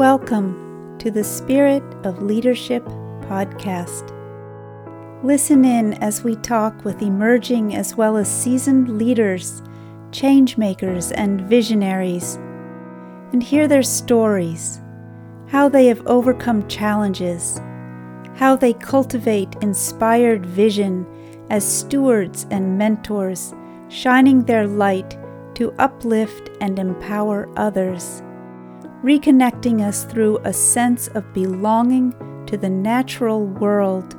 Welcome to the Spirit of Leadership podcast. Listen in as we talk with emerging as well as seasoned leaders, change makers, and visionaries, and hear their stories, how they have overcome challenges, how they cultivate inspired vision as stewards and mentors, shining their light to uplift and empower others, reconnecting us through a sense of belonging to the natural world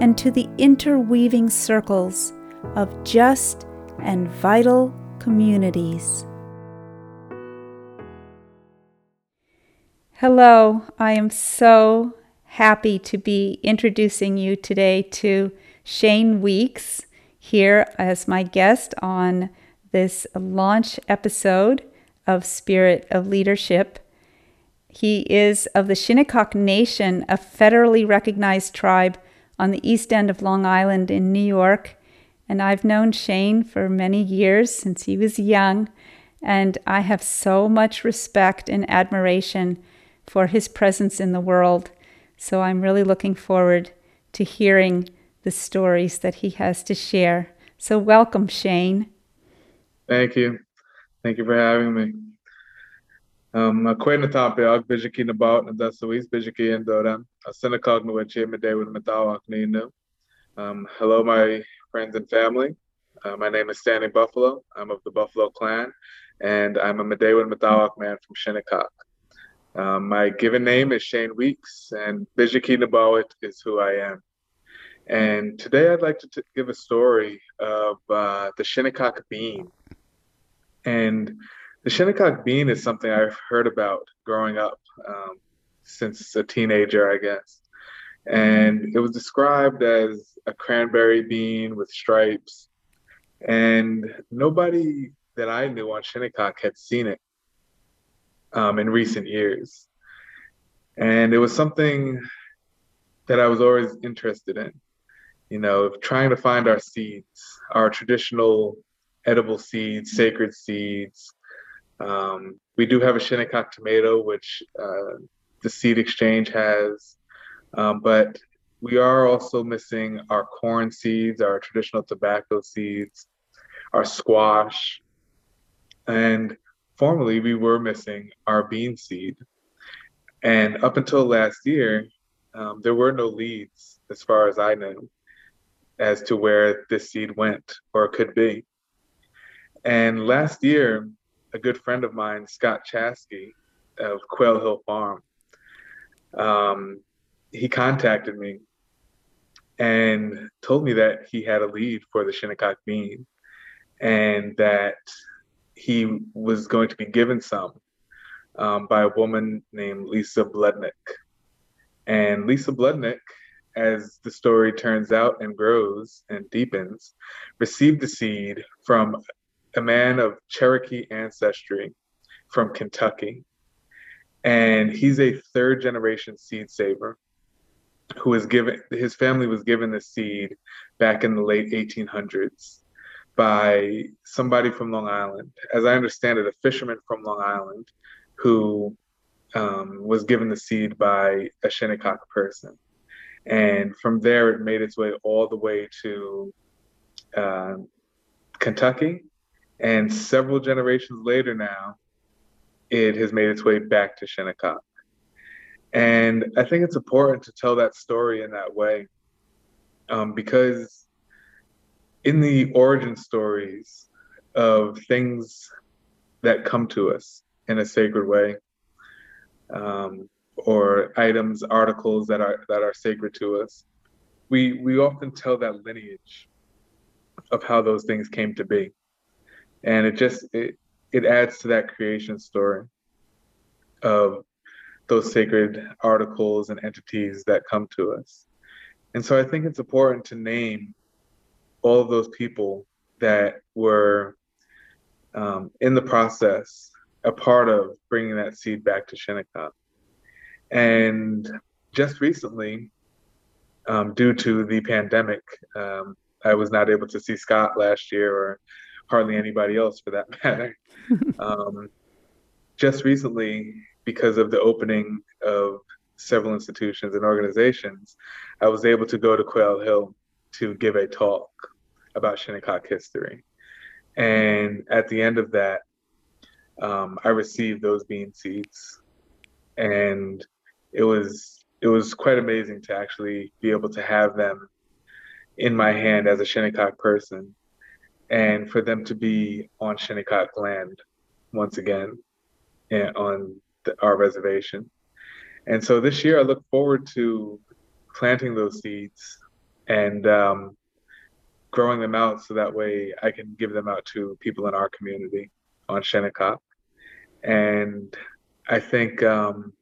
and to the interweaving circles of just and vital communities. Hello, I am so happy to be introducing you today to Shane Weeks here as my guest on this launch episode of Spirit of Leadership. He is of the Shinnecock Nation, a federally recognized tribe on the east end of Long Island in New York. And I've known Shane for many years since he was young, and I have so much respect and admiration for his presence in the world. So I'm really looking forward to hearing the stories that he has to share. So, welcome, Shane. Thank you. Thank you for having me. Um, na tape ag bijiki na baut na dasa and dodan. A synagogue no wache me day with matawak ninu. Um, hello, my friends and family. Uh, my name is Stanley Buffalo. I'm of the Buffalo clan, and I'm a Medewan Matawak man from Shinnecock. Um, my given name is Shane Weeks, and Bijiki Nabawit is who I am. And today I'd like to t- give a story of uh, the Shinnecock bean. And the Shinnecock bean is something I've heard about growing up um, since a teenager, I guess. And it was described as a cranberry bean with stripes. And nobody that I knew on Shinnecock had seen it um, in recent years. And it was something that I was always interested in you know, trying to find our seeds, our traditional edible seeds, sacred seeds. Um, we do have a Shinnecock tomato, which uh, the seed exchange has, um, but we are also missing our corn seeds, our traditional tobacco seeds, our squash, and formerly we were missing our bean seed. And up until last year, um, there were no leads as far as I know as to where this seed went or could be. And last year, a good friend of mine, Scott Chaskey of Quail Hill Farm, um, he contacted me and told me that he had a lead for the Shinnecock bean and that he was going to be given some um, by a woman named Lisa Blednick. And Lisa Blednick as the story turns out and grows and deepens, received the seed from a man of Cherokee ancestry from Kentucky. And he's a third generation seed saver who was given, his family was given the seed back in the late 1800s by somebody from Long Island. As I understand it, a fisherman from Long Island who um, was given the seed by a Shinnecock person and from there it made its way all the way to uh, Kentucky, and several generations later now, it has made its way back to Shinnecock. And I think it's important to tell that story in that way, um, because in the origin stories of things that come to us in a sacred way, um, or items, articles that are that are sacred to us, we we often tell that lineage of how those things came to be, and it just it it adds to that creation story of those sacred articles and entities that come to us. And so I think it's important to name all of those people that were um, in the process a part of bringing that seed back to Shinnecock. And just recently, um, due to the pandemic, um, I was not able to see Scott last year or hardly anybody else for that matter. um, just recently, because of the opening of several institutions and organizations, I was able to go to Quail Hill to give a talk about Shinnecock history. And at the end of that, um, I received those bean seeds, and it was it was quite amazing to actually be able to have them in my hand as a Shinnecock person, and for them to be on Shinnecock land once again, and on the, our reservation. And so this year, I look forward to planting those seeds and um, growing them out so that way I can give them out to people in our community on Shinnecock. And I think um,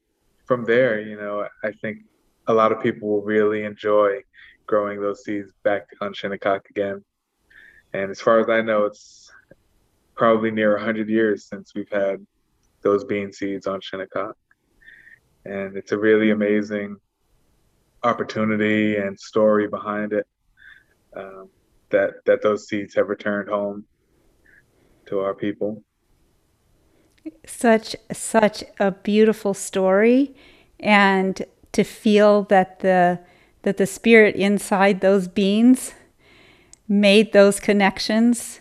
from there, you know, I think a lot of people will really enjoy growing those seeds back on Shinnecock again. And as far as I know, it's probably near 100 years since we've had those bean seeds on Shinnecock. And it's a really amazing opportunity and story behind it um, that that those seeds have returned home to our people such such a beautiful story and to feel that the that the spirit inside those beans made those connections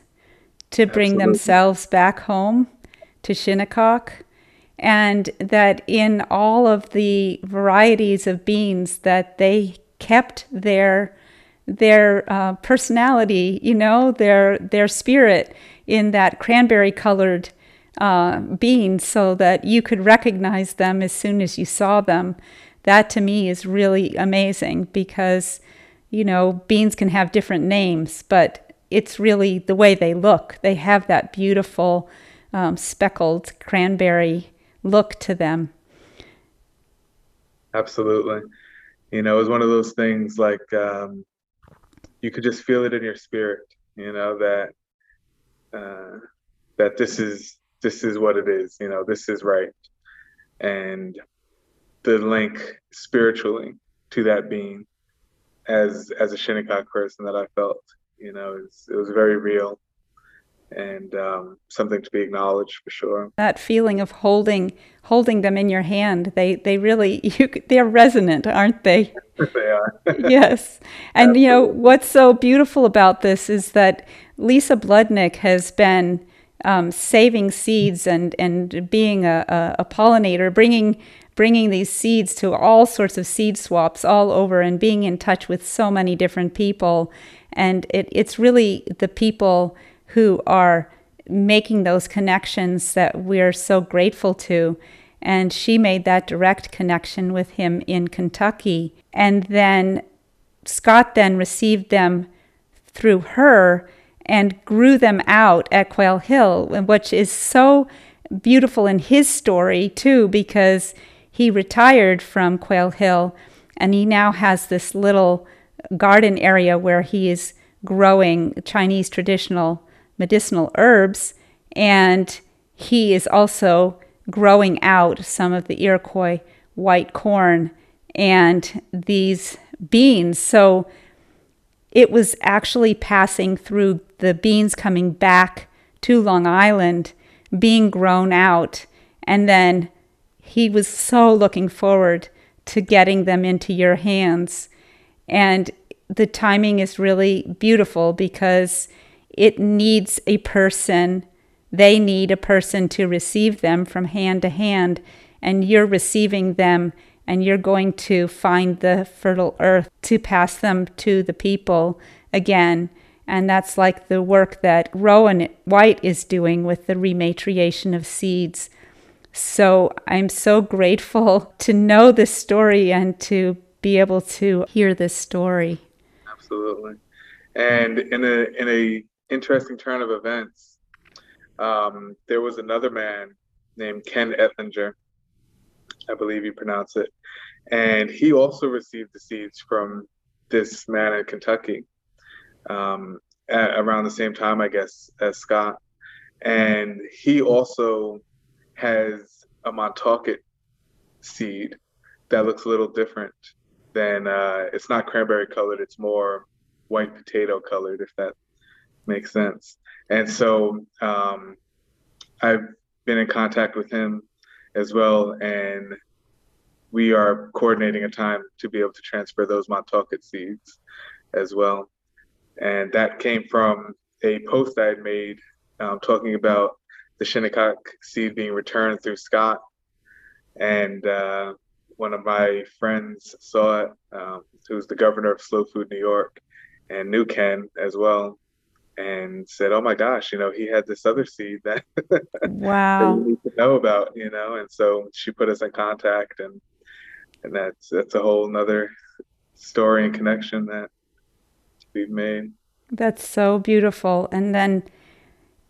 to bring Absolutely. themselves back home to Shinnecock and that in all of the varieties of beans that they kept their their uh, personality you know their their spirit in that cranberry colored uh, beans so that you could recognize them as soon as you saw them. That to me is really amazing because, you know, beans can have different names, but it's really the way they look. They have that beautiful um, speckled cranberry look to them. Absolutely. You know, it was one of those things like um, you could just feel it in your spirit, you know, that uh, that this is this is what it is you know this is right and the link spiritually to that being as as a shinnecock person that i felt you know it was, it was very real and um, something to be acknowledged for sure. That feeling of holding holding them in your hand they they really you they're resonant aren't they? They are. Yes. And Absolutely. you know what's so beautiful about this is that lisa bludnick has been um, saving seeds and and being a, a, a, pollinator, bringing bringing these seeds to all sorts of seed swaps all over, and being in touch with so many different people. And it, it's really the people who are making those connections that we're so grateful to. And she made that direct connection with him in Kentucky. And then Scott then received them through her and grew them out at Quail Hill, which is so beautiful in his story too, because he retired from Quail Hill and he now has this little garden area where he is growing Chinese traditional medicinal herbs and he is also growing out some of the Iroquois white corn and these beans. So it was actually passing through the beans coming back to Long Island, being grown out, and then he was so looking forward to getting them into your hands. And the timing is really beautiful because it needs a person, they need a person to receive them from hand to hand, and you're receiving them and you're going to find the fertile earth to pass them to the people again. And that's like the work that Rowan White is doing with the rematriation of seeds. So I'm so grateful to know this story and to be able to hear this story. Absolutely. And in a in a interesting turn of events, um, there was another man named Ken Ettlinger, I believe you pronounce it. And he also received the seeds from this man in Kentucky um, at, around the same time, I guess, as Scott. And he also has a Montaukett seed that looks a little different than uh, it's not cranberry colored, it's more white potato colored, if that makes sense. And so um, I've been in contact with him as well. And we are coordinating a time to be able to transfer those Montaukett seeds as well. And that came from a post I had made um, talking about the Shinnecock seed being returned through Scott. And uh, one of my friends saw it, um, who's the governor of Slow Food New York, and knew Ken as well, and said, "Oh my gosh, you know, he had this other seed that, wow. that you need to know about, you know." And so she put us in contact, and and that's that's a whole nother story and connection that we've made. That's so beautiful. And then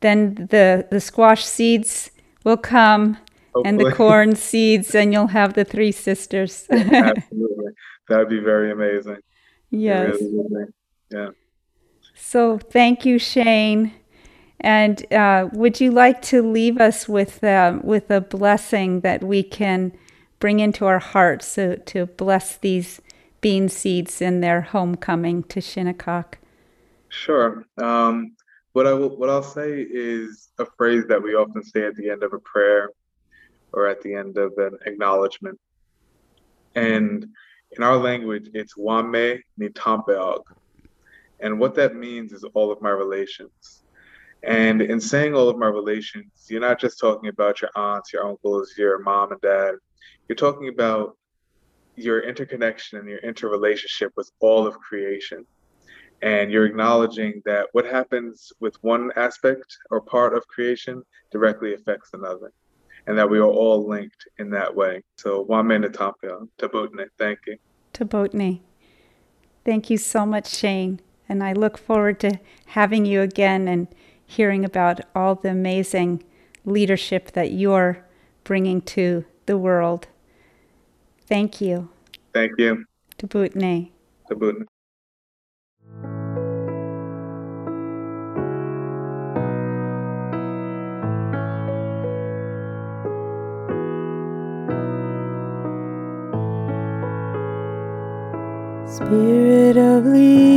then the the squash seeds will come Hopefully. and the corn seeds and you'll have the three sisters. Absolutely. That would be very amazing. Yes. Really yeah. So thank you, Shane. And uh, would you like to leave us with uh, with a blessing that we can bring into our hearts so, to bless these bean seeds in their homecoming to Shinnecock? Sure. Um, what I will, what I'll say is a phrase that we often say at the end of a prayer or at the end of an acknowledgement. And in our language, it's wame nitampeog. And what that means is all of my relations. And in saying all of my relations, you're not just talking about your aunts, your uncles, your mom and dad. You're talking about your interconnection and your interrelationship with all of creation. And you're acknowledging that what happens with one aspect or part of creation directly affects another. And that we are all linked in that way. So, Wame Natampia, Tabotne, thank you. Tabotne. Thank you so much, Shane. And I look forward to having you again and hearing about all the amazing leadership that you're bringing to the world. Thank you. Thank you. Tabutne. Tabutne. Spirit of leadership